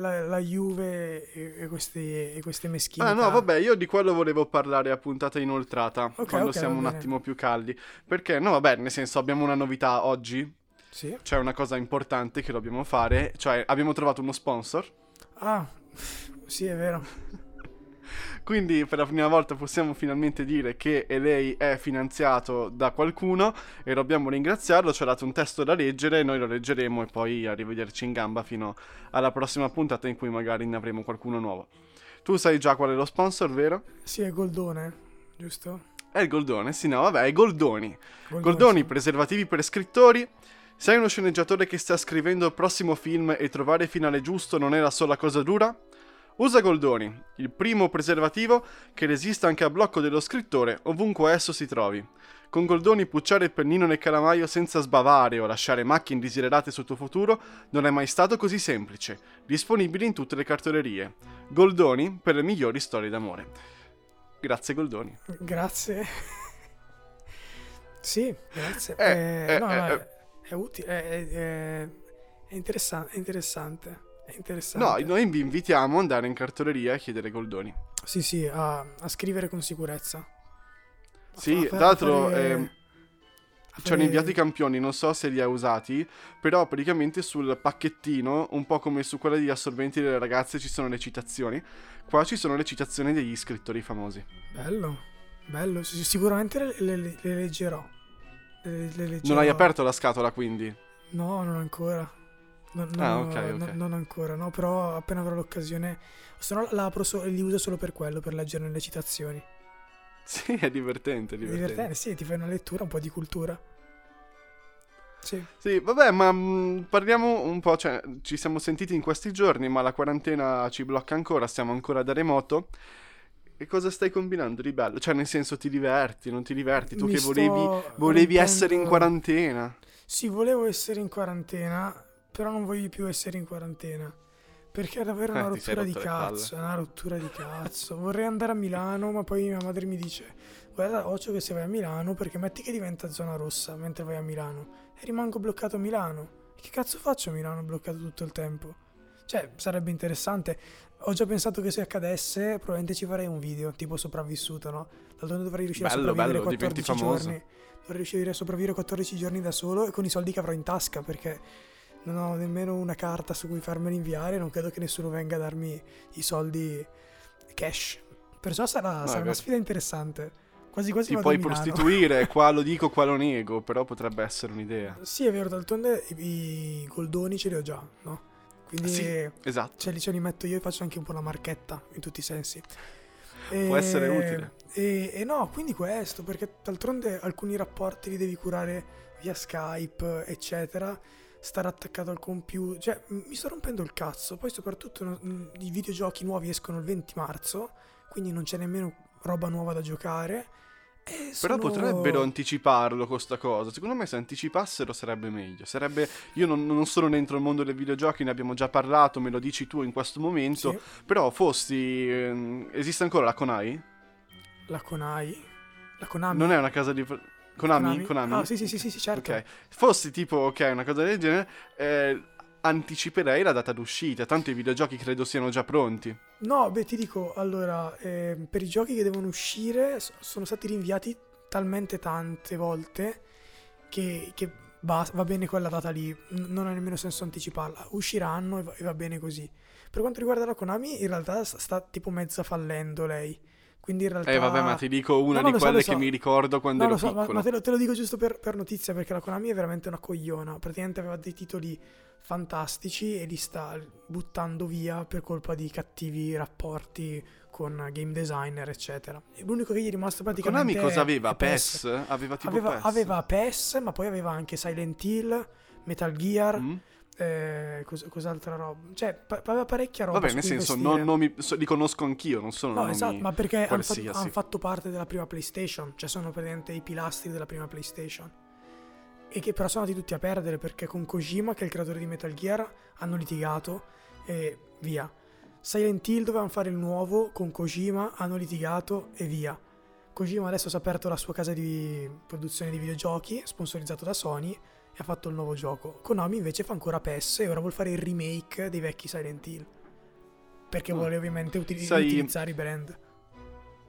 la, la Juve e, e, questi, e queste meschine. Ah no, vabbè, io di quello volevo parlare a puntata inoltrata, Ok, quando ok, siamo un bene. attimo più caldi. Perché, no, vabbè, nel senso, abbiamo una novità oggi, Sì. c'è una cosa importante che dobbiamo fare, cioè abbiamo trovato uno sponsor, Ah, sì, è vero. Quindi per la prima volta possiamo finalmente dire che lei è finanziato da qualcuno e dobbiamo ringraziarlo, ci ha dato un testo da leggere, noi lo leggeremo e poi arrivederci in gamba fino alla prossima puntata in cui magari ne avremo qualcuno nuovo. Tu sai già qual è lo sponsor, vero? Sì, è Goldone, giusto? È il Goldone, sì, no, vabbè, è Goldoni. Goldone, Goldoni, sì. preservativi per scrittori. Sei uno sceneggiatore che sta scrivendo il prossimo film e trovare il finale giusto non è la sola cosa dura? Usa Goldoni, il primo preservativo che resista anche al blocco dello scrittore ovunque esso si trovi. Con Goldoni pucciare il pennino nel calamaio senza sbavare o lasciare macchie indesiderate sul tuo futuro non è mai stato così semplice. Disponibile in tutte le cartolerie. Goldoni per le migliori storie d'amore. Grazie Goldoni. Grazie. sì, grazie. Eh, Eh, eh, no, eh, no, eh. è, è utile, è, è- è- è interessan- è interessante. È interessante. No, noi vi invitiamo ad andare in cartoleria a chiedere Goldoni. Sì, sì, a, a scrivere con sicurezza. A Sì, tra l'altro ehm, ci hanno inviato i campioni, non so se li ha usati, però praticamente sul pacchettino, un po' come su quella degli assorbenti delle ragazze, ci sono le citazioni. Qua ci sono le citazioni degli scrittori famosi. Bello, bello. sicuramente le, le- le leggerò. Le, le leggerò. Non hai aperto la scatola quindi? No, non ancora. Non, non- Ah, ok, non- ok. non ancora, no, però appena avrò l'occasione. Se no la apro so- li uso solo per quello, per leggerne le citazioni. Sì, è divertente, è È divertente. divertente, sì, ti fai una lettura, un po' di cultura. Sì. Sì, vabbè, ma mh, parliamo un po', cioè, ci siamo sentiti in questi giorni, ma la quarantena ci blocca ancora, stiamo ancora da remoto. E cosa stai combinando di bello? Cioè, nel senso, ti diverti, non ti diverti? Tu Mi che volevi, volevi essere in quarantena. Sì, volevo essere in quarantena, però non voglio più essere in quarantena. Perché è davvero una Eh, rottura di cazzo, è una rottura di cazzo. Vorrei andare a Milano, ma poi mia madre mi dice: Guarda, occhio che se vai a Milano, perché metti che diventa zona rossa mentre vai a Milano e rimango bloccato a Milano. Che cazzo faccio a Milano bloccato tutto il tempo? Cioè, sarebbe interessante. Ho già pensato che se accadesse, probabilmente ci farei un video, tipo sopravvissuto, no? D'altronde dovrei riuscire Bello, a sopravvivere bello, diventi 14 famoso. giorni. Dovrei riuscire a sopravvivere 14 giorni da solo e con i soldi che avrò in tasca, perché non ho nemmeno una carta su cui farmeli inviare, non credo che nessuno venga a darmi i soldi cash. Perciò sarà, sarà una sfida interessante. Quasi quasi Ti puoi prostituire, qua lo dico, qua lo nego, però potrebbe essere un'idea. Sì, è vero, d'altronde i, i goldoni ce li ho già, no? Quindi Sì. Esatto. ce li, ce li metto io e faccio anche un po' la marchetta in tutti i sensi. E, Può essere utile. E, e no, quindi questo, perché d'altronde alcuni rapporti li devi curare via Skype, eccetera. Stare attaccato al computer, cioè mi sto rompendo il cazzo. Poi, soprattutto, no- m, i videogiochi nuovi escono il 20 marzo, quindi non c'è nemmeno roba nuova da giocare. Però sono- potrebbero anticiparlo con sta cosa. Secondo me se anticipassero sarebbe meglio. Sarebbe. Io non, non sono dentro il mondo dei videogiochi, ne abbiamo già parlato, me lo dici tu in questo momento. Sì, Però fossi. ehm, esiste ancora la Konai? la Konai, la Konami. Non è una casa di. Konami? Konami? Ah, sì, sì, sì, sì, certo. Ok. Fossi tipo, ok, una cosa del genere. eh, anticiperei la data d'uscita. Tanto i videogiochi credo siano già pronti. No, beh, ti dico, allora, ehm, per i giochi che devono uscire sono stati rinviati talmente tante volte che, che va, va bene quella data lì, non ha nemmeno senso anticiparla. Usciranno e va, e va bene così. Per quanto riguarda la Konami, in realtà sta, sta tipo mezza fallendo lei. Quindi in realtà... Eh, vabbè, ma ti dico una No, no, di so, quelle lo so. che mi ricordo quando No, ero so, ma, piccolo. ma te, lo, te lo dico giusto per, per notizia perché la Konami è veramente una cogliona. Praticamente aveva dei titoli fantastici e li sta buttando via per colpa di cattivi rapporti con game designer, eccetera. E L'unico che gli è rimasto praticamente. Konami cosa aveva? è PES? Aveva tipo Aveva, PES? aveva PES, ma poi aveva anche Silent Hill, Metal Gear, Mm? Eh, cos- cos'altra roba. Cioè, pa- aveva parecchia roba. Vabbè, nel senso, investire. non nomi, so- li conosco anch'io, non sono No, nomi esatto, ma perché hanno fatto, han fatto parte della prima PlayStation, cioè sono praticamente i pilastri della prima PlayStation. E che però sono andati tutti a perdere perché con Kojima, che è il creatore di Metal Gear, hanno litigato e via. Silent Hill dovevano fare il nuovo con Kojima, hanno litigato e via. Kojima adesso si è aperto la sua casa di produzione di videogiochi, sponsorizzato da Sony, e ha fatto il nuovo gioco. Konami invece fa ancora PES e ora vuol fare il remake dei vecchi Silent Hill. perché Mm. vuole ovviamente utili- Sai- utilizzare i brand.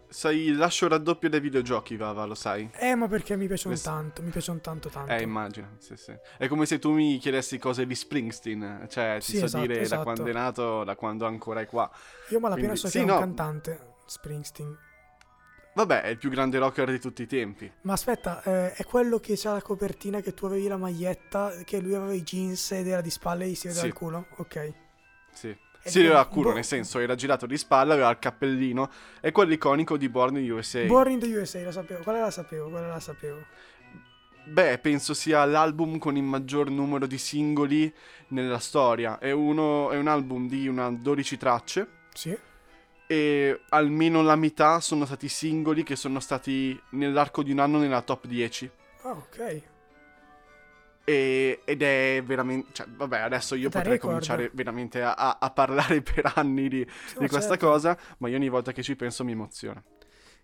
Sai, il lascio raddoppio dei videogiochi, Vava, lo sai? Eh, ma perché mi piacciono Questo- tanto, mi piacciono tanto tanto. Eh, immagino, sì, sì. È come se tu mi chiedessi cose di Springsteen, cioè ti Sì, so esatto, dire da esatto. quando è nato, da quando ancora è qua. Io malapena quindi- so sì, che è un no. cantante, Springsteen. Vabbè, è il più grande rocker di tutti i tempi. Ma aspetta, eh, è quello che c'ha la copertina che tu avevi la maglietta, che lui aveva i jeans ed era di spalle e gli si vedeva Sì. il culo? Ok. Sì. E Si aveva boh- culo, nel senso, era girato di spalla, aveva il cappellino, è quello iconico di Born in USA. Born in the USA, la sapevo, quella la sapevo, quella la sapevo. Beh, penso sia l'album con il maggior numero di singoli nella storia. È, uno, è un album di una 12 tracce Sì? E almeno la metà sono stati singoli che sono stati nell'arco di un anno nella top 10. Ah, ok. E- ed è veramente... Cioè, vabbè, adesso io Da potrei record. cominciare veramente a, a- a parlare per anni di, Sì, di questa certo. cosa, ma io ogni volta che ci penso mi emoziona.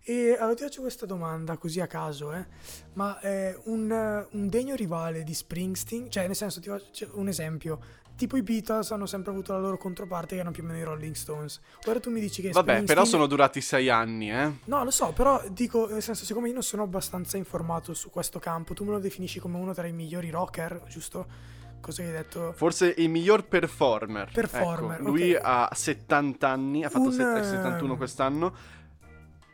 E allora ti faccio questa domanda così a caso, eh. Ma eh, un, un degno rivale di Springsteen, cioè nel senso ti faccio un esempio, tipo i Beatles hanno sempre avuto la loro controparte che erano più o meno i Rolling Stones. Ora tu mi dici che Vabbè, però sono durati sei anni, eh. No, lo so, però dico, nel senso, siccome io non sono abbastanza informato su questo campo, tu me lo definisci come uno tra i migliori rocker, giusto? Cosa hai detto? Forse il miglior performer. Performer, Ecco, lui ok. ha 70 anni, ha fatto Un, set- ehm, 71 quest'anno.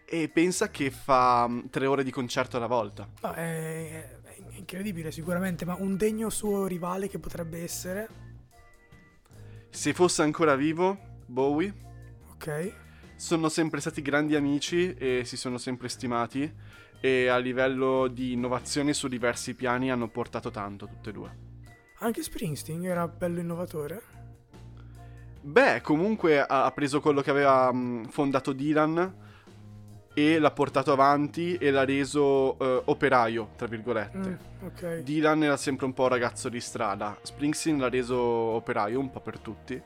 E pensa che fa mm, tre ore di concerto alla volta. No, è, è incredibile sicuramente, ma un degno suo rivale che potrebbe essere, Se fosse ancora vivo, Bowie, ok? sono sempre stati grandi amici e si sono sempre stimati. E a livello di innovazione su diversi piani hanno portato tanto, tutte e due. Anche Springsteen era bello innovatore. Beh, comunque ha, preso quello che aveva fondato Dylan e l'ha portato avanti e l'ha reso eh, operaio, tra virgolette. Mm, ok. Dylan era sempre un po' ragazzo di strada, Springsteen l'ha reso operaio un po' per tutti.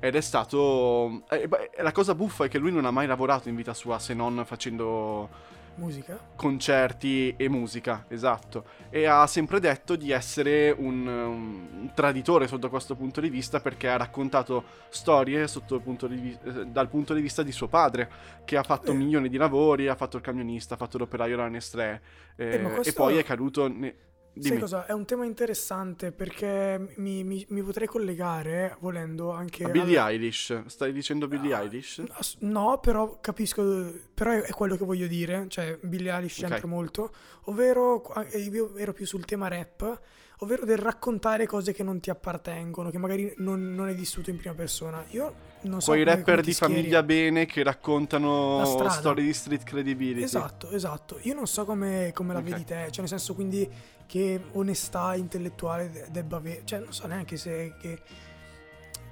Ed è stato... eh, beh, la cosa buffa è che lui non ha mai lavorato in vita sua se non facendo Musica? concerti e musica, esatto. E ha sempre detto di essere un, un traditore sotto questo punto di vista perché ha raccontato storie sotto il punto di vi- eh, dal punto di vista di suo padre, che ha fatto Eh. milioni di lavori, ha fatto il camionista, ha fatto l'operaio alla Nestlé eh, Eh, ma e questo- poi è caduto... Ne... Sai Dimmi. cosa? È un tema interessante perché mi, mi- mi potrei collegare volendo anche A Billie alla- Eilish, stai dicendo Billie Ah, Eilish? No, però capisco, però è, è quello che voglio dire, cioè Billie Eilish Ok. c'entra molto, ovvero eh, io ero più sul tema rap, ovvero del raccontare cose che non ti appartengono, che magari non, non hai vissuto in prima persona. Io non so Quei rapper di schieri. famiglia bene che raccontano storie di street credibility. Esatto, esatto. Io non so come, come la Ok. vedi te, cioè nel senso quindi che onestà intellettuale de- debba avere, cioè non so neanche se che,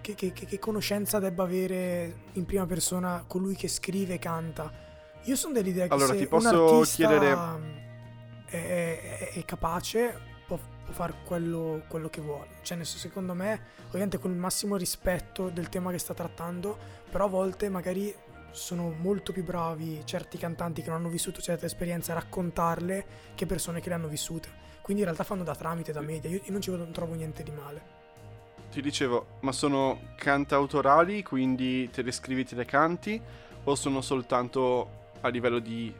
che, che- che- conoscenza debba avere in prima persona colui che scrive e canta. Io sono dell'idea che Allora, se ti un posso artista chiedere- è, è- è capace può, fare quello, quello che vuole. Cioè nel senso, secondo me, ovviamente con il massimo rispetto del tema che sta trattando, però a volte magari sono molto più bravi certi cantanti che non hanno vissuto certe esperienze a raccontarle che persone che le hanno vissute. Quindi in realtà fanno da tramite, da media. Io, non ci trovo niente di male. Ti dicevo, ma sono cantautorali, quindi te le scrivi, te le canti, o sono soltanto a livello di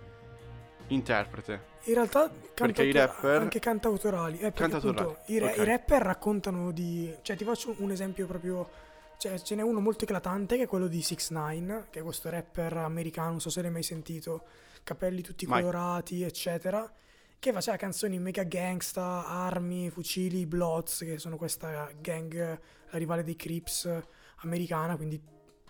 interprete? In realtà Perché i cantautor- rapper- anche cantautorali, eh, Cantautorali, appunto i, ra- ok. i rapper raccontano di cioè ti faccio un esempio proprio cioè ce n'è uno molto eclatante che è quello di 6 9 che è questo rapper americano, non so se l'hai mai sentito, capelli tutti Mai. colorati, eccetera, che faceva canzoni mega gangsta, armi, fucili, Bloods, che sono questa gang la rivale dei Crips americana, quindi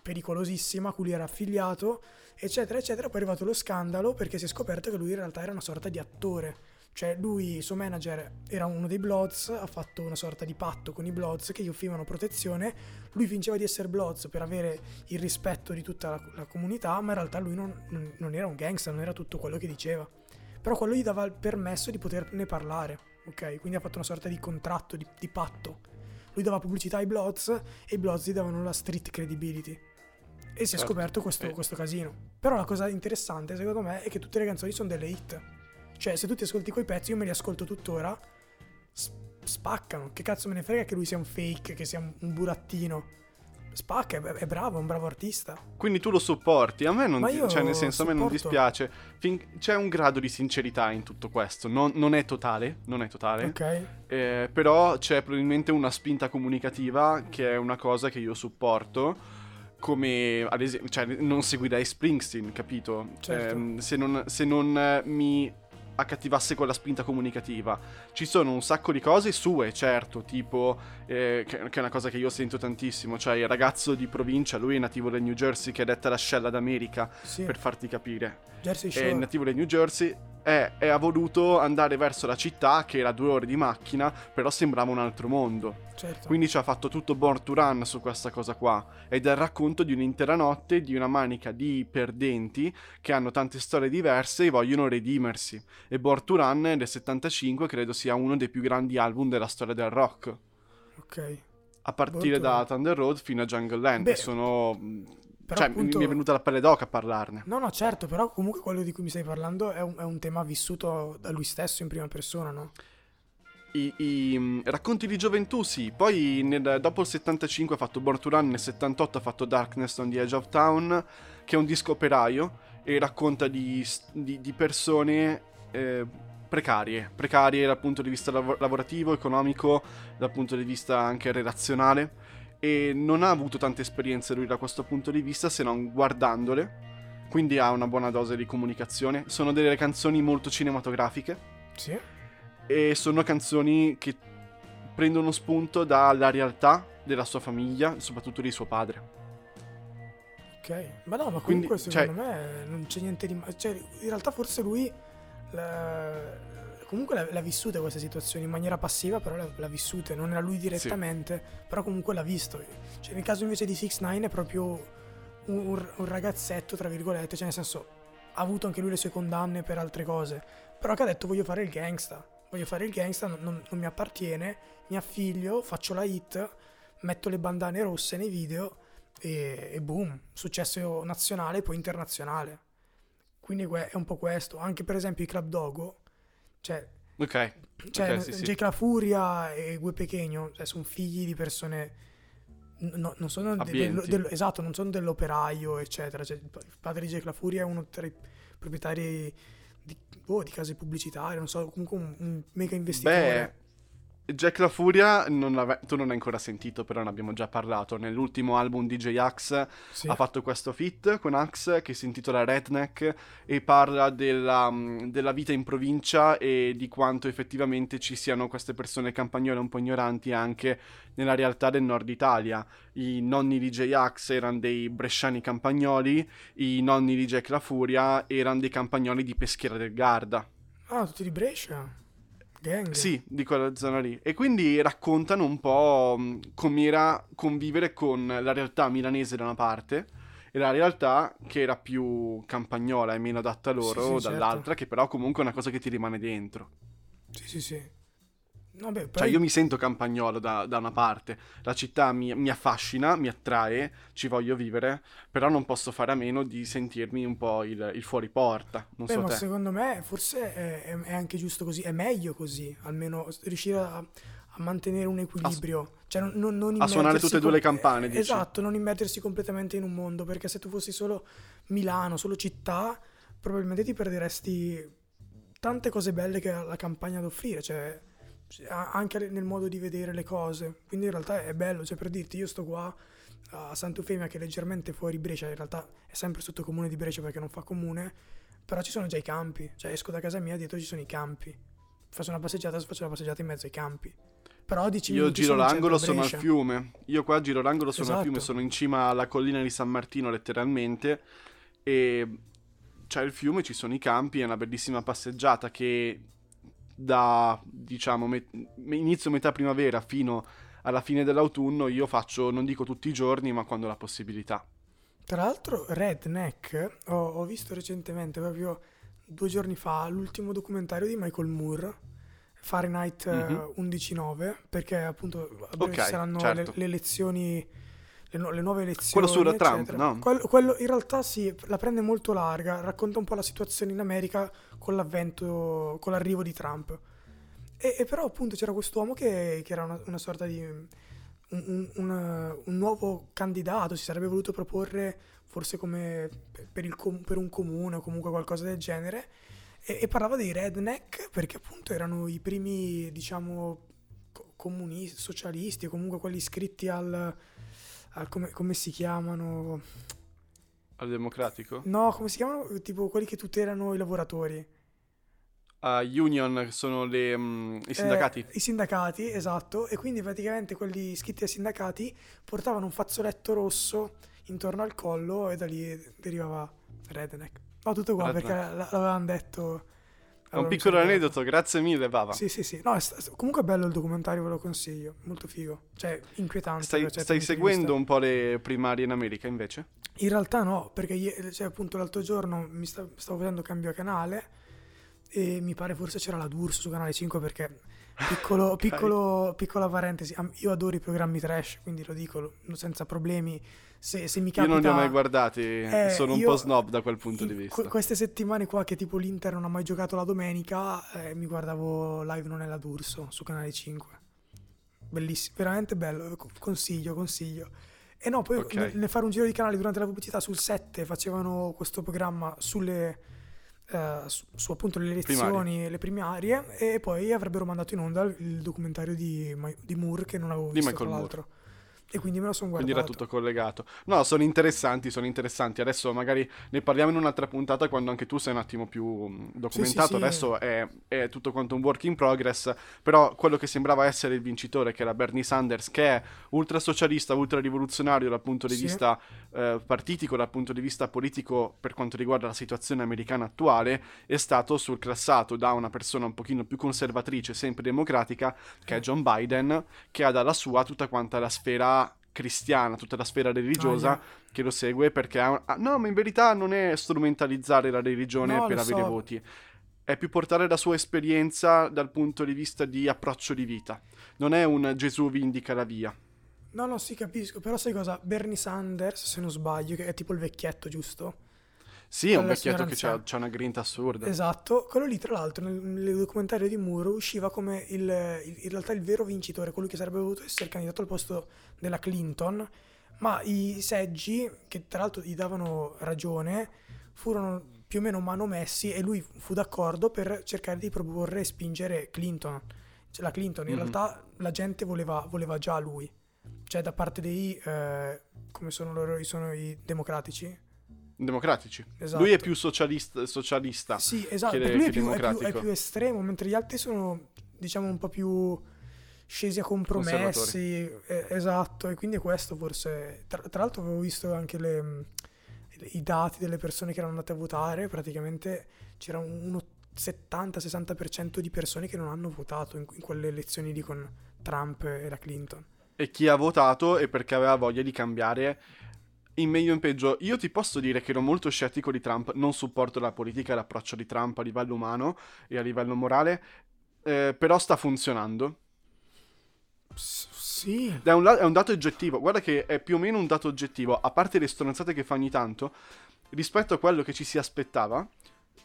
pericolosissima, a cui lui era affiliato, eccetera, eccetera. Poi è arrivato lo scandalo perché si è scoperto che lui in realtà era una sorta di attore. Cioè lui, il suo manager, era uno dei Bloods, ha fatto una sorta di patto con i Bloods che gli offrivano protezione. Lui fingeva di essere Bloods per avere il rispetto di tutta la, la comunità, ma in realtà lui non, non- era un gangster, non era tutto quello che diceva. Però quello gli dava il permesso di poterne parlare, ok? Quindi ha fatto una sorta di contratto, di, di patto. Lui dava pubblicità ai Bloods e i Bloods gli davano la street credibility. E si è Certo. scoperto questo, Eh. questo casino. Però la cosa interessante, secondo me, è che tutte le canzoni sono delle hit. Cioè, se tu ti ascolti quei pezzi, io me li ascolto tuttora, spaccano. Che cazzo me ne frega che lui sia un fake, che sia un, burattino. spacca, è, bravo, è un bravo artista. Quindi tu lo sopporti. A me non, ti- cioè, nel senso, a me non dispiace. Fin- c'è un grado di sincerità in tutto questo. Non, non è totale, non è totale. Ok? Eh, però c'è probabilmente una spinta comunicativa che è una cosa che io supporto. Come ad esempio, cioè, non seguirei Springsteen, capito? Certo. Ehm, se non, se non, eh, mi accattivasse quella spinta comunicativa. Ci sono un sacco di cose sue, certo, tipo, eh, che, che è una cosa che io sento tantissimo, cioè il ragazzo di provincia, lui è nativo del New Jersey, che è detta l'ascella d'America, Sì, per farti capire Jersey è Shore. nativo del New Jersey e, e ha voluto andare verso la città che era due ore di macchina però sembrava un altro mondo certo. quindi ci ha fatto tutto Born to Run su questa cosa qua ed è il racconto di un'intera notte di una manica di perdenti che hanno tante storie diverse e vogliono redimersi e Born to Run del 75 credo sia uno dei più grandi album della storia del rock ok. a partire Born da. Thunder Road fino a Jungle Land Beh, che sono mh, Però cioè appunto... mi è venuta la pelle d'oca a parlarne No, no, certo, però comunque quello di cui mi stai parlando è un, è un tema vissuto da lui stesso in prima persona, no? I, i, mm, racconti di gioventù, sì. Poi nel- dopo il 75 ha fatto Born to Run, nel 78 ha fatto Darkness on the Edge of Town, che è un disco operaio e racconta di, di- di persone eh, precarie, precarie dal punto di vista lav- lavorativo, economico, dal punto di vista anche relazionale. E non ha avuto tante esperienze lui da questo punto di vista se non guardandole. Quindi ha una buona dose di comunicazione. Sono delle canzoni molto cinematografiche Sì. e sono canzoni che prendono spunto dalla realtà della sua famiglia, soprattutto di suo padre. Ok. Ma no, ma Quindi, comunque cioè- secondo me non c'è niente di... ma- Cioè, in realtà forse lui... la- Comunque l'ha, l'ha vissuta questa situazione in maniera passiva, però l'ha, l'ha vissuta, non era lui direttamente, però comunque l'ha visto. Cioè, nel caso invece di 6 9 è proprio un, un- ragazzetto, tra virgolette, cioè nel senso ha avuto anche lui le sue condanne per altre cose, però che ha detto voglio fare il gangsta, voglio fare il gangsta, non, non- non mi appartiene, mi affiglio, faccio la hit, metto le bandane rosse nei video e, e boom, successo nazionale e poi internazionale. Quindi è un po' questo, anche per esempio i Club Dogo, cioè Ok, cioè, ok, sì, sì. Jake La Furia e Gue Pechegno cioè, sono figli di persone. no- non sono de- dello- dello- esatto, non sono dell'operaio, eccetera. Cioè, il pa- il padre di Jake La Furia è uno tra i proprietari di, boh, di case pubblicitarie, non so, comunque un, un mega investitore. Beh, Jack La Furia non l'ave- tu non l'hai ancora sentito, però ne abbiamo già parlato. Nell'ultimo album di J-Ax Sì. ha fatto questo feat con Axe che si intitola Redneck e parla della, della vita in provincia e di quanto effettivamente ci siano queste persone campagnole un po' ignoranti anche nella realtà del nord Italia. I nonni di J-Ax erano dei bresciani campagnoli, i nonni di Jack La Furia erano dei campagnoli di Peschiera del Garda. Ah, tutti di Brescia? Gang. Sì, di quella zona lì. E quindi raccontano un po' mh, com'era convivere con la realtà milanese da una parte e la realtà che era più campagnola e meno adatta a loro Sì, sì, dall'altra, certo. che però comunque è una cosa che ti rimane dentro. Sì, sì, sì. Beh, Cioè poi- io mi sento campagnolo da, da una parte, la città mi, mi affascina, mi attrae, ci voglio vivere, però non posso fare a meno di sentirmi un po' il, il fuori porta, non Beh, so ma te. secondo me forse è, è- anche giusto così, è meglio così, almeno riuscire a, a mantenere un equilibrio, cioè non, non, a suonare tutte e due le com- campane, dici? Esatto, non immergersi completamente in un mondo, perché se tu fossi solo Milano, solo città, probabilmente ti perderesti tante cose belle che ha la campagna ad offrire, cioè anche nel modo di vedere le cose. Quindi in realtà è bello, cioè per dirti, io sto qua a Sant'Eufemia che è leggermente fuori Brescia, in realtà è sempre sotto comune di Brescia perché non fa comune, però ci sono già i campi, cioè esco da casa mia, dietro ci sono i campi. Faccio una passeggiata, faccio una passeggiata in mezzo ai campi. Però dici Io giro l'angolo, sono al fiume. Io qua giro l'angolo, sono al Esatto. fiume, sono in cima alla collina di San Martino letteralmente. E c'è il fiume, ci sono i campi, è una bellissima passeggiata che da, diciamo, me- inizio metà primavera fino alla fine dell'autunno io faccio, non dico tutti i giorni, ma quando ho la possibilità. Tra l'altro, Redneck, ho, ho visto recentemente, proprio due giorni fa, l'ultimo documentario di Michael Moore, Fahrenheit eh, Mhm. 11.9, perché appunto a breve Ok, ci saranno certo. le, le elezioni, le, nu- le nuove elezioni. Quello su Trump, no? Quello, quello in realtà sì, la prende molto larga, racconta un po' la situazione in America con l'avvento, con l'arrivo di Trump. E, e però appunto c'era quest'uomo che, che era una, una sorta di un, un- un- un nuovo candidato, si sarebbe voluto proporre forse come per, com- per un comune o comunque qualcosa del genere. E, e parlava dei redneck perché appunto erano i primi, diciamo, co- comunisti, socialisti o comunque quelli iscritti al, al come, come si chiamano? Al democratico? No, come si chiamano? Tipo quelli che tutelano i lavoratori. A Union sono le, mm, i sindacati. Eh, I sindacati, esatto. E quindi praticamente quelli iscritti ai sindacati portavano un fazzoletto rosso intorno al collo e da lì derivava redneck. No, tutto qua Redneck. perché l'avevano detto. È un piccolo aneddoto, grazie mille, Bava. Sì, sì, sì. No, è comunque è bello il documentario, ve lo consiglio. Molto figo. Cioè, inquietante. Stai, stai seguendo un po' le primarie in America invece? In realtà no, perché cioè, appunto l'altro giorno mi sta- stavo vedendo cambio canale e mi pare forse c'era la D'Urso su canale 5 perché piccolo, piccolo- piccola parentesi, io adoro i programmi trash, quindi lo dico senza problemi. Se, se mi Io capita non li ho mai guardati, Eh, sono un io- po' snob da quel punto di vista. que- queste settimane qua che tipo l'Inter non ha mai giocato la domenica, eh, mi guardavo live non è la D'Urso su canale 5. Bellissimo, veramente bello, co- consiglio, consiglio. E no, poi Ok. nel, fare un giro di canali durante la pubblicità sul 7 facevano questo programma sulle eh, su, su appunto le elezioni, le primarie e poi avrebbero mandato in onda il, il documentario di, di Moore che non avevo Di visto Michael tra Moore. E quindi me lo sono Quindi guardato. era tutto collegato. No, sono interessanti, sono interessanti. Adesso magari ne parliamo in un'altra puntata quando anche tu sei un attimo più documentato. sì. Adesso è, è tutto quanto un work in progress. Però quello che sembrava essere il vincitore, che era Bernie Sanders, che è ultra socialista, ultra rivoluzionario dal punto di Sì. vista eh, partitico, dal punto di vista politico per quanto riguarda la situazione americana attuale, è stato surclassato da una persona un pochino più conservatrice, sempre democratica, che è John Biden, che ha dalla sua tutta quanta la sfera cristiana, tutta la sfera religiosa Ah, che lo segue perché ha- ah, no, ma in verità non è strumentalizzare la religione No, per avere so. voti. È più portare la sua esperienza dal punto di vista di approccio di vita. Non è un Gesù vi indica la via. No, no, sì, capisco. Però sai cosa? Bernie Sanders, se non sbaglio, che è tipo il vecchietto, giusto? Sì, è un vecchietto che c'ha, c'ha una grinta assurda. Esatto. Quello lì, tra l'altro, nel, nel documentario di Moore usciva come il, il- in realtà il vero vincitore, colui che sarebbe dovuto essere candidato al posto della Clinton. Ma i seggi, che tra l'altro gli davano ragione, furono più o meno manomessi e lui fu d'accordo per cercare di proporre e spingere Clinton. Cioè, la Clinton, in Mhm. realtà la gente voleva, voleva già lui. Cioè, da parte dei... eh, come sono loro? Sono i democratici? Democratici. Esatto. Lui è più socialista, socialista. Sì, esatto, che- lui è più, è, più, è più estremo, mentre gli altri sono, diciamo, un po' più scesi a compromessi. eh, esatto, e quindi questo forse... Tra, tra l'altro avevo visto anche le, mh, i dati delle persone che erano andate a votare, praticamente c'era un- uno 70-60% di persone che non hanno votato in, in quelle elezioni lì con Trump e la Clinton. E chi ha votato è perché aveva voglia di cambiare in meglio e in peggio. Io ti posso dire che ero molto scettico di Trump, non supporto la politica e l'approccio di Trump a livello umano e a livello morale, eh, però sta funzionando. S- sì, È un, è un dato oggettivo, guarda che è più o meno un dato oggettivo, a parte le stronzate che fa ogni tanto, rispetto a quello che ci si aspettava,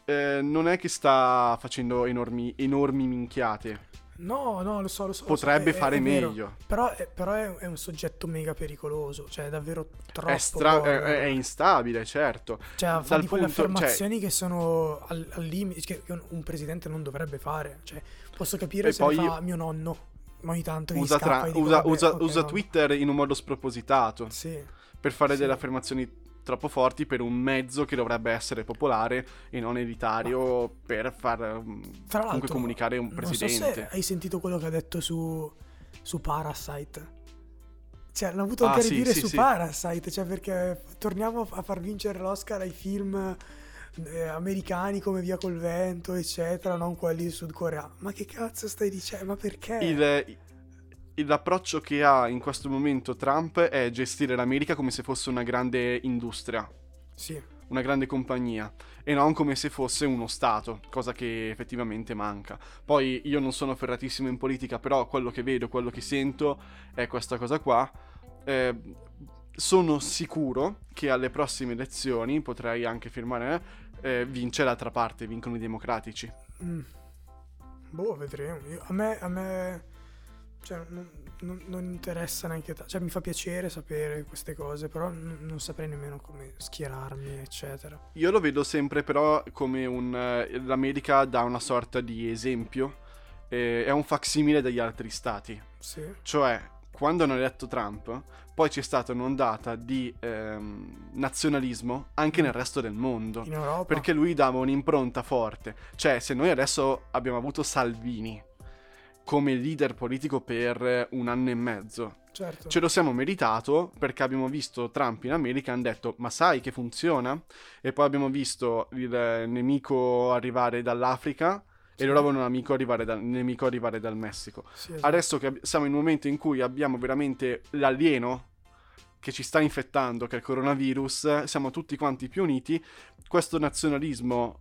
eh, non è che sta facendo enormi, enormi minchiate. No, no, lo so, lo so. lo so, Potrebbe è- fare è vero. meglio. Però, è, però è, un soggetto mega pericoloso, cioè è davvero troppo... È, stra- è- instabile, certo. Cioè, fa di quelle punto- cioè- affermazioni che sono al, al limite, che un presidente non dovrebbe fare. Cioè, posso capire E se poi- fa mio nonno, ma ogni tanto Usa, tra- dico, usa- vabbè, usa- ok, usa. Twitter in un modo spropositato Sì, per fare Sì. delle affermazioni troppo forti per un mezzo che dovrebbe essere popolare e non elitario per far um, comunque comunicare un non so presidente. se hai sentito quello che ha detto su, su Parasite. Cioè, hanno avuto Ah, anche a sì, ridire sì, su sì. Parasite, cioè perché torniamo a far vincere l'Oscar ai film eh, americani come Via col vento, eccetera, non quelli sudcoreani. Ma che cazzo stai dicendo? Ma perché? Il- l'approccio che ha in questo momento Trump è gestire l'America come se fosse una grande industria, Sì, una grande compagnia e non come se fosse uno Stato, cosa che effettivamente manca. Poi io non sono ferratissimo in politica, però quello che vedo, quello che sento è questa cosa qua. Eh, sono sicuro che alle prossime elezioni, potrei anche firmare, eh, vince l'altra parte, vincono i democratici. Mm. Boh, vedremo. Io- a me, a me, cioè, non, non, non interessa neanche tanto. Cioè, mi fa piacere sapere queste cose, però n- non saprei nemmeno come schierarmi, eccetera. Io lo vedo sempre però come un... eh, l'America dà una sorta di esempio, eh, è un facsimile degli altri stati. Sì. Cioè, quando hanno eletto Trump, poi c'è stata un'ondata di ehm, nazionalismo anche nel resto del mondo. In Europa. Perché lui dava un'impronta forte. Cioè, se noi adesso abbiamo avuto Salvini come leader politico per un anno e mezzo, Certo. ce lo siamo meritato perché abbiamo visto Trump in America e hanno detto ma sai che funziona? E poi abbiamo visto il nemico arrivare dall'Africa Sì. e loro avevano un amico arrivare dal, nemico arrivare dal Messico. Sì, esatto. Adesso che siamo in un momento in cui abbiamo veramente l'alieno che ci sta infettando, che è il coronavirus, siamo tutti quanti più uniti, questo nazionalismo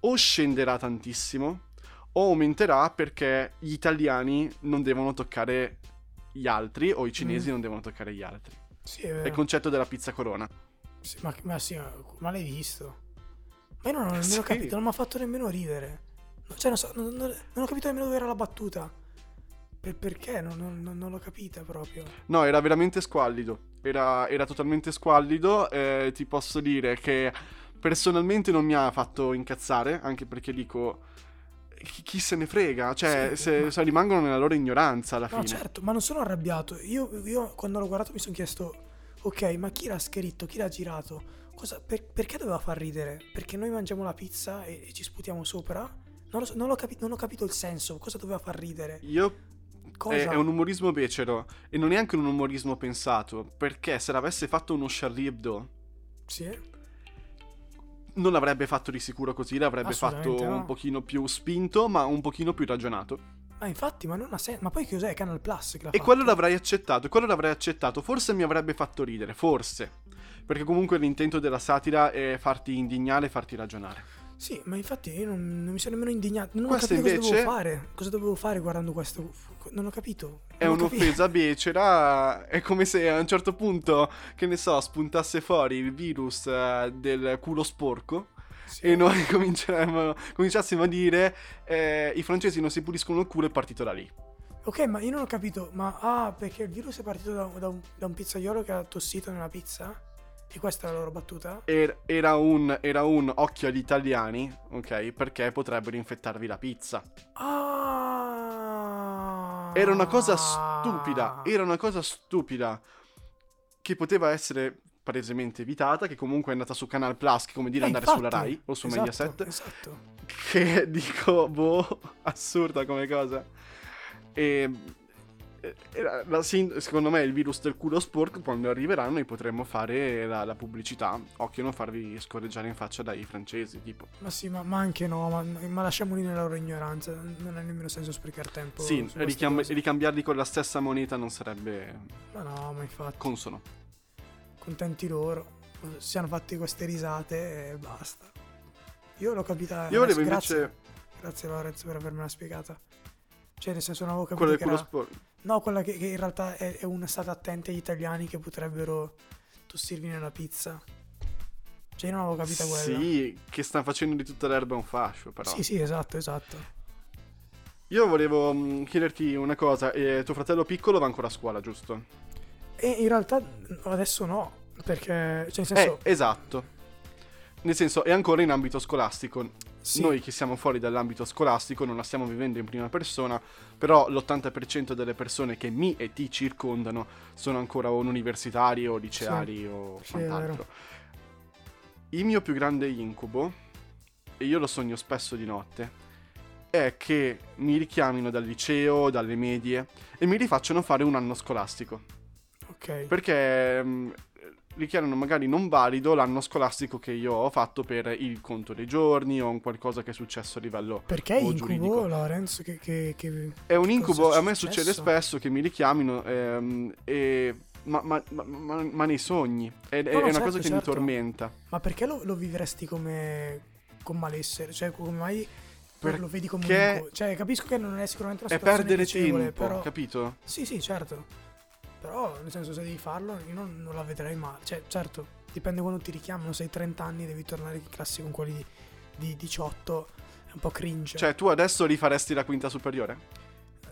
o scenderà tantissimo o aumenterà perché gli italiani non devono toccare gli altri o i cinesi Mm. non devono toccare gli altri. Sì, è È il concetto della pizza corona. Sì, ma, ma sì, ma, l'hai visto? Ma io non ho nemmeno Sì. capito, non mi ha fatto nemmeno ridere. Cioè, non, so, non, non- non ho capito nemmeno dove era la battuta. Per- perché? Non, non- non- non l'ho capita proprio. No, era veramente squallido. Era, era totalmente squallido. eh, ti posso dire che personalmente non mi ha fatto incazzare, anche perché dico. Chi, chi se ne frega? Cioè, Sì, se, ma- se rimangono nella loro ignoranza alla No, fine. certo, ma non sono arrabbiato. Io, io quando l'ho guardato mi sono chiesto, ok, ma chi l'ha scritto? Chi l'ha girato? Cosa, per- perché doveva far ridere? Perché noi mangiamo la pizza e, e ci sputiamo sopra? Non, so, non, l'ho capi- non ho capito il senso. Cosa doveva far ridere? Io Cosa? è, è un umorismo becero e non è anche un umorismo pensato, perché se l'avesse fatto uno Charlie Hebdo Sì? Non l'avrebbe fatto di sicuro così, l'avrebbe fatto no. un pochino più spinto, ma un pochino più ragionato. Ma infatti, ma non ha senso. Ma poi che cos'è? Canal Plus E fatto? quello l'avrei accettato, quello l'avrei accettato. Forse mi avrebbe fatto ridere, forse. Perché comunque l'intento della satira è farti indignare e farti ragionare. Sì, ma infatti io non, non mi sono nemmeno indignato. Non Questo ho capito cosa dovevo fare. Cosa dovevo fare guardando questo? Non ho capito. È Non ho capito. un'offesa becera, è come se a un certo punto, che ne so, spuntasse fuori il virus eh, del culo sporco Sì. e noi cominciassimo a dire eh, i francesi non si puliscono il culo, è partito da lì. Ok, ma io non ho capito. Ma ah, perché il virus è partito da, da un, da un pizzaiolo che ha tossito nella pizza? E questa è la loro battuta? Er- era, un, era un occhio agli italiani, ok, perché potrebbero infettarvi la pizza. Ah. Era una cosa stupida, era una cosa stupida che poteva essere palesemente evitata, che comunque è andata su Canal Plus, che come dire Eh, andare infatti, sulla Rai o su esatto, Mediaset, Esatto. che dico, boh, assurda come cosa. E eh, la sin- secondo me il virus del culo sporco quando arriverà noi potremmo fare la, la pubblicità occhio non farvi scorreggiare in faccia dai francesi tipo Ma sì, ma, ma anche no, ma, ma lasciamoli nella loro ignoranza. Non ha nemmeno senso sprecare tempo. sì ricam- ricambiarli con la stessa moneta non sarebbe Ma no, ma infatti, consono contenti loro. Si siano fatti queste risate e basta. Io l'ho capita. io volevo grazie, invece Grazie Lorenzo per avermela spiegata. Cioè, nel senso, non avevo capito quello del culo sporco No, quella che, che in realtà è, è una stata attenta agli italiani che potrebbero tossirvi nella pizza. Cioè, io non avevo capita quella. sì che stanno facendo di tutta l'erba un fascio però Sì, sì, esatto, esatto. io volevo mh, chiederti una cosa eh, tuo fratello piccolo va ancora a scuola giusto? E in realtà adesso no, perché, cioè, nel senso, eh esatto nel senso è ancora in ambito scolastico sì, Noi che siamo fuori dall'ambito scolastico non la stiamo vivendo in prima persona, però l'80% delle persone che mi e ti circondano sono ancora o universitari o liceari o Sì, è quant'altro. Il mio più grande incubo, e io lo sogno spesso di notte, è che mi richiamino dal liceo, dalle medie e mi rifacciano fare un anno scolastico. Ok. Perché mh, dichiarano magari non valido l'anno scolastico che io ho fatto per il conto dei giorni o un qualcosa che è successo a livello Perché incubo, giuridico. Lorenzo, che... che, che... È un incubo, è a me succede spesso che mi richiamino ehm, e- ma, ma- ma- ma- nei sogni. È, è No, no, una certo, cosa che mi certo. tormenta. Ma perché lo, lo vivresti come... con malessere? Cioè, come mai lo vedi come un Perché incubo? Cioè, capisco che non è sicuramente una È situazione perdere piacevole, tempo, però... capito? Sì, sì, certo. Però, nel senso, se devi farlo, io non, non la vedrei mai. Cioè, certo, dipende quando ti richiamano. Se hai 30 anni devi tornare in classe con quelli di, di 18, è un po' cringe. Cioè, tu adesso rifaresti la quinta superiore?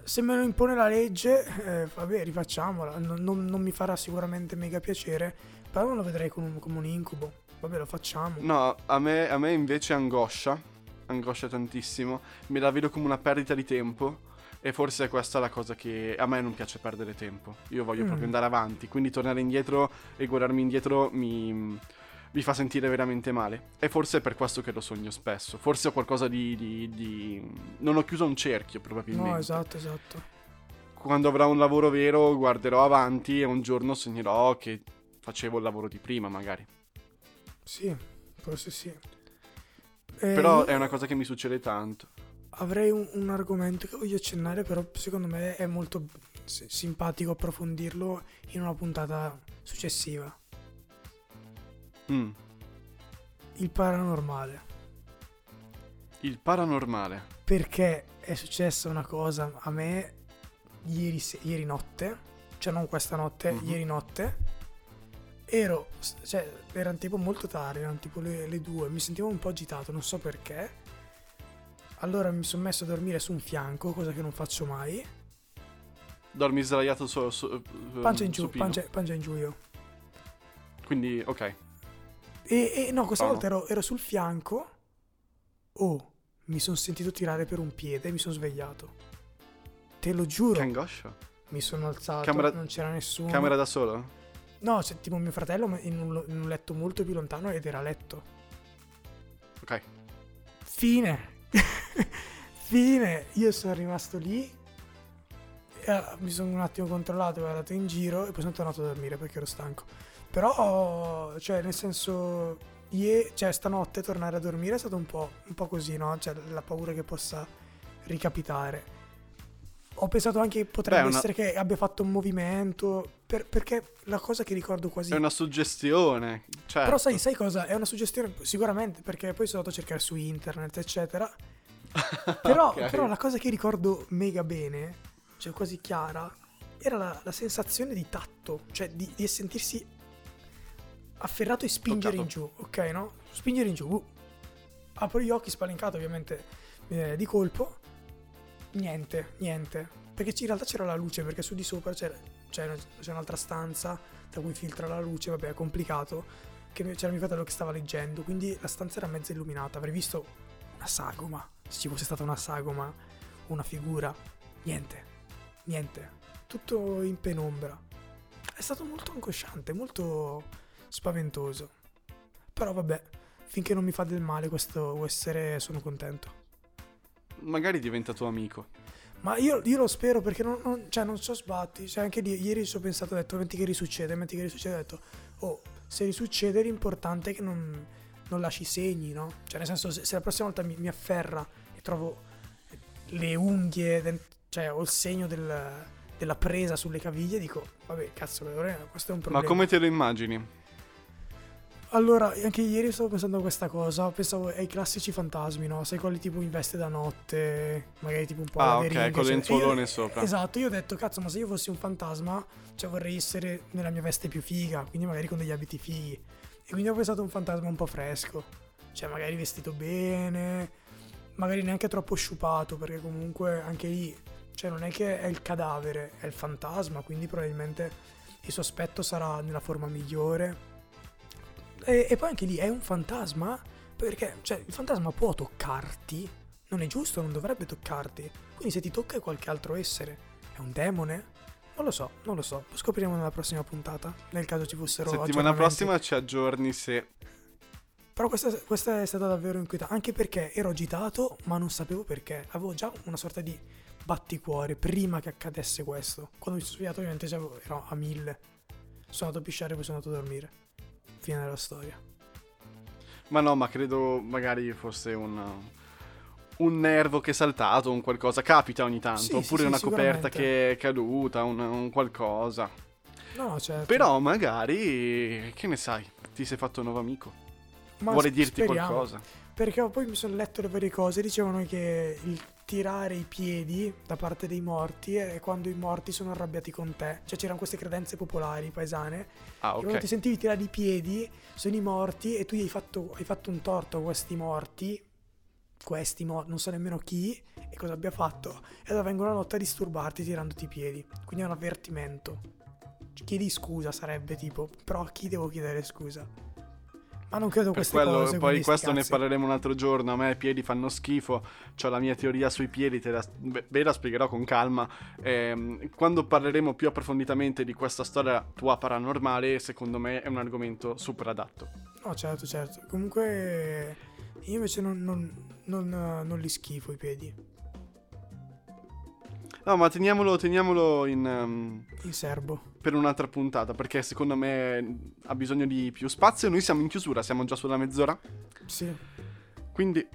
se me lo impone la legge, eh, vabbè, rifacciamola. Non, non- non mi farà sicuramente mega piacere, però non lo vedrei come un, come un incubo. Vabbè, lo facciamo. No, a me, a me invece angoscia, angoscia tantissimo, me la vedo come una perdita di tempo e forse è questa la cosa che a me non piace perdere tempo. Io voglio Mm. proprio andare avanti, quindi tornare indietro e guardarmi indietro mi, mi fa sentire veramente male. E forse è per questo che lo sogno spesso. Forse ho qualcosa di... di- di- Non ho chiuso un cerchio probabilmente. No, esatto, esatto. Quando avrò un lavoro vero guarderò avanti e un giorno sognerò che facevo il lavoro di prima magari. Sì, forse sì. Eh, Però io è una cosa che mi succede tanto. Avrei un, un argomento che voglio accennare, però secondo me è molto simpatico approfondirlo in una puntata successiva. Mm. Il paranormale. Il paranormale. Perché è successa una cosa a me ieri, se- ieri notte, cioè non questa notte, Mhm. ieri notte. Ero, cioè, erano tipo molto tardi, erano tipo le, le due, mi sentivo un po' agitato, non so perché. Allora mi sono messo a dormire su un fianco, cosa che non faccio mai. Dormi sdraiato su, su, Pancia in giù, pancia, pancia in giù io. Quindi, ok. E, e no, questa Strano. volta ero, ero sul fianco. Oh, mi sono sentito tirare per un piede e mi sono svegliato. Te lo giuro. Che angoscia. Mi sono alzato, Camera- non c'era nessuno. Camera da solo? No, c'è tipo mio fratello in un, in un letto molto più lontano ed era a letto. Ok. Fine. Fine. Io sono rimasto lì. eh, mi sono un attimo controllato, ho guardato in giro e poi sono tornato a dormire perché ero stanco. Però, cioè, nel senso, ie- cioè, stanotte tornare a dormire è stato un po', un po' così, no? Cioè, la paura che possa ricapitare. Ho pensato anche che potrebbe Beh, una- essere che abbia fatto un movimento, per- perché la cosa che ricordo quasi... È una suggestione. Certo. Però sai, sai cosa? È una suggestione sicuramente perché poi sono andato a cercare su internet, eccetera. Però, Ok. però la cosa che ricordo mega bene, cioè quasi chiara, era la, la sensazione di tatto, cioè di, di sentirsi afferrato e spingere Toccato. in giù, ok, no? Spingere in giù. uh. Apro gli occhi, spavencato ovviamente eh, di colpo. Niente, niente. Perché in realtà c'era la luce, perché su di sopra c'era, c'è, c'è un'altra stanza da cui filtra la luce, vabbè, è complicato. Che c'era mio fratello che stava leggendo, quindi la stanza era mezza illuminata. Avrei visto una sagoma, se ci fosse stata una sagoma, una figura. Niente, niente. Tutto in penombra. È stato molto angosciante, molto spaventoso. Però vabbè, finché non mi fa del male questo essere, sono contento. Magari diventa tuo amico. Ma io, io lo spero perché non, non, cioè non so sbatti. Cioè anche lì, ieri ci ho pensato, ho detto, metti che risuccede, metti che risuccede, ho detto, oh, se risuccede l'importante è che non, non lasci segni, no? Cioè nel senso, se, se la prossima volta mi, mi afferra e trovo le unghie, del- cioè ho il segno del- della presa sulle caviglie, dico, vabbè, cazzo, questo è un problema. Ma come te lo immagini? Allora, anche ieri stavo pensando a questa cosa, pensavo ai classici fantasmi, no? Sai quelli tipo in veste da notte, magari tipo un po' Ah, ok, deringa, con cioè- lenzuolone io- sopra. Esatto, io ho detto, cazzo, ma se io fossi un fantasma, cioè vorrei essere nella mia veste più figa, quindi magari con degli abiti fighi. E quindi ho pensato a un fantasma un po' fresco, cioè magari vestito bene, magari neanche troppo sciupato, perché comunque anche lì, cioè non è che è il cadavere, è il fantasma, quindi probabilmente il suo aspetto sarà nella forma migliore. E, e poi anche lì è un fantasma, perché cioè, il fantasma può toccarti, non è giusto, non dovrebbe toccarti. Quindi se ti tocca è qualche altro essere, è un demone? Non lo so, non lo so, lo scopriremo nella prossima puntata, nel caso ci fossero Settimana prossima ci aggiorni se... Però questa, questa è stata davvero inquietante, anche perché ero agitato, ma non sapevo perché. Avevo già una sorta di batticuore prima che accadesse questo. Quando mi sono svegliato ovviamente ero a mille. Sono andato a pisciare e poi sono andato a dormire. Fine della storia. Ma no, ma credo magari fosse un... Un nervo che è saltato, un qualcosa. Capita ogni tanto. Sì, oppure sì, una coperta che è caduta, un, un qualcosa. No, certo. Però magari... Che ne sai? Ti sei fatto un nuovo amico. Ma Vuole dirti speriamo. qualcosa. Perché poi mi sono letto le varie cose, dicevano che il tirare i piedi da parte dei morti è quando i morti sono arrabbiati con te. Cioè c'erano queste credenze popolari, paesane, Ah, E quando ti sentivi tirare i piedi, sono i morti e tu gli hai fatto, hai fatto un torto a questi morti, questi morti, non so nemmeno chi, e cosa abbia fatto. E allora vengono la notte a disturbarti tirandoti i piedi. Quindi è un avvertimento. Chiedi scusa sarebbe tipo, però a chi devo chiedere scusa? Ma non credo Per queste quello, cose. poi questo ne parleremo un altro giorno. A me i piedi fanno schifo. Ho la mia teoria sui piedi, te la, ve la spiegherò con calma. Ehm, quando parleremo più approfonditamente di questa storia tua paranormale, secondo me è un argomento super adatto. No, certo, certo. Comunque io invece non, non- non- non li schifo i piedi. No, ma teniamolo, teniamolo in, ehm, In serbo. per un'altra puntata, perché secondo me ha bisogno di più spazio. Noi siamo in chiusura, siamo già sulla mezz'ora. Sì. Quindi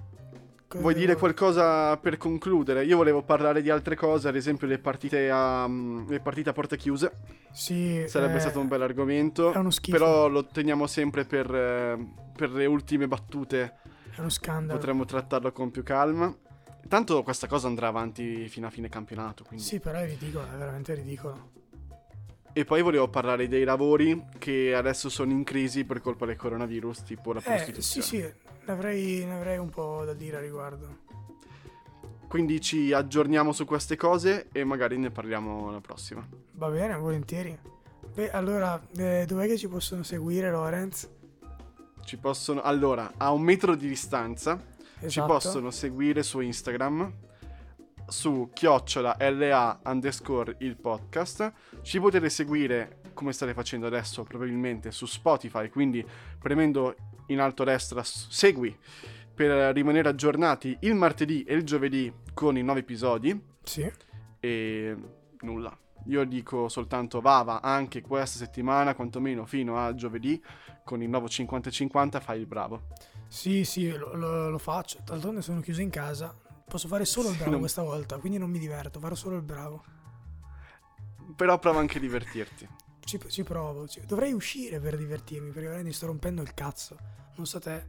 Cosa Vuoi dire qualcosa per concludere? Io volevo parlare di altre cose, ad esempio le partite a, mm, le partite a porte chiuse. Sì. Sarebbe eh, stato un bel argomento. È uno schifo. Però lo teniamo sempre per, eh, per le ultime battute. È uno scandalo. Potremmo trattarlo con più calma. Tanto questa cosa andrà avanti fino a fine campionato. Quindi. Sì, però è ridicolo, è veramente ridicolo. E poi volevo parlare dei lavori che adesso sono in crisi per colpa del coronavirus, tipo la Eh, sì, prostituzione. sì, ne avrei, ne avrei un po' da dire a riguardo. Quindi ci aggiorniamo su queste cose e magari ne parliamo la prossima. Va bene, volentieri. Beh, allora, eh, dov'è che ci possono seguire, Lorenz? Ci possono. Allora, a un metro di distanza ci Esatto. possono seguire su Instagram su chiocciola LA underscore il podcast. Ci potete seguire come state facendo adesso, probabilmente su Spotify. Quindi premendo in alto a destra segui per rimanere aggiornati il martedì e il giovedì con i nuovi episodi. Sì. E nulla. Io dico soltanto Vava anche questa settimana, quantomeno fino a giovedì, con il nuovo 50-50 fai il bravo. Sì, sì, lo, lo- lo faccio. D'altronde sono chiuso in casa. Posso fare solo il bravo Non- questa volta, quindi non mi diverto, farò solo il bravo. Però prova anche a divertirti. Ci, ci provo. ci- Dovrei uscire per divertirmi, perché veramente mi sto rompendo il cazzo. Non so te,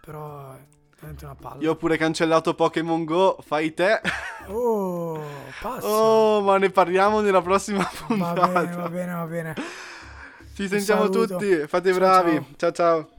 però è veramente una palla. Io ho pure cancellato Pokémon Go, fai te. Oh, pazzo. Oh, ma ne parliamo nella prossima va puntata. bene, va bene, va bene. Ci sentiamo tutti, fate Ciao, bravi. ciao. ciao.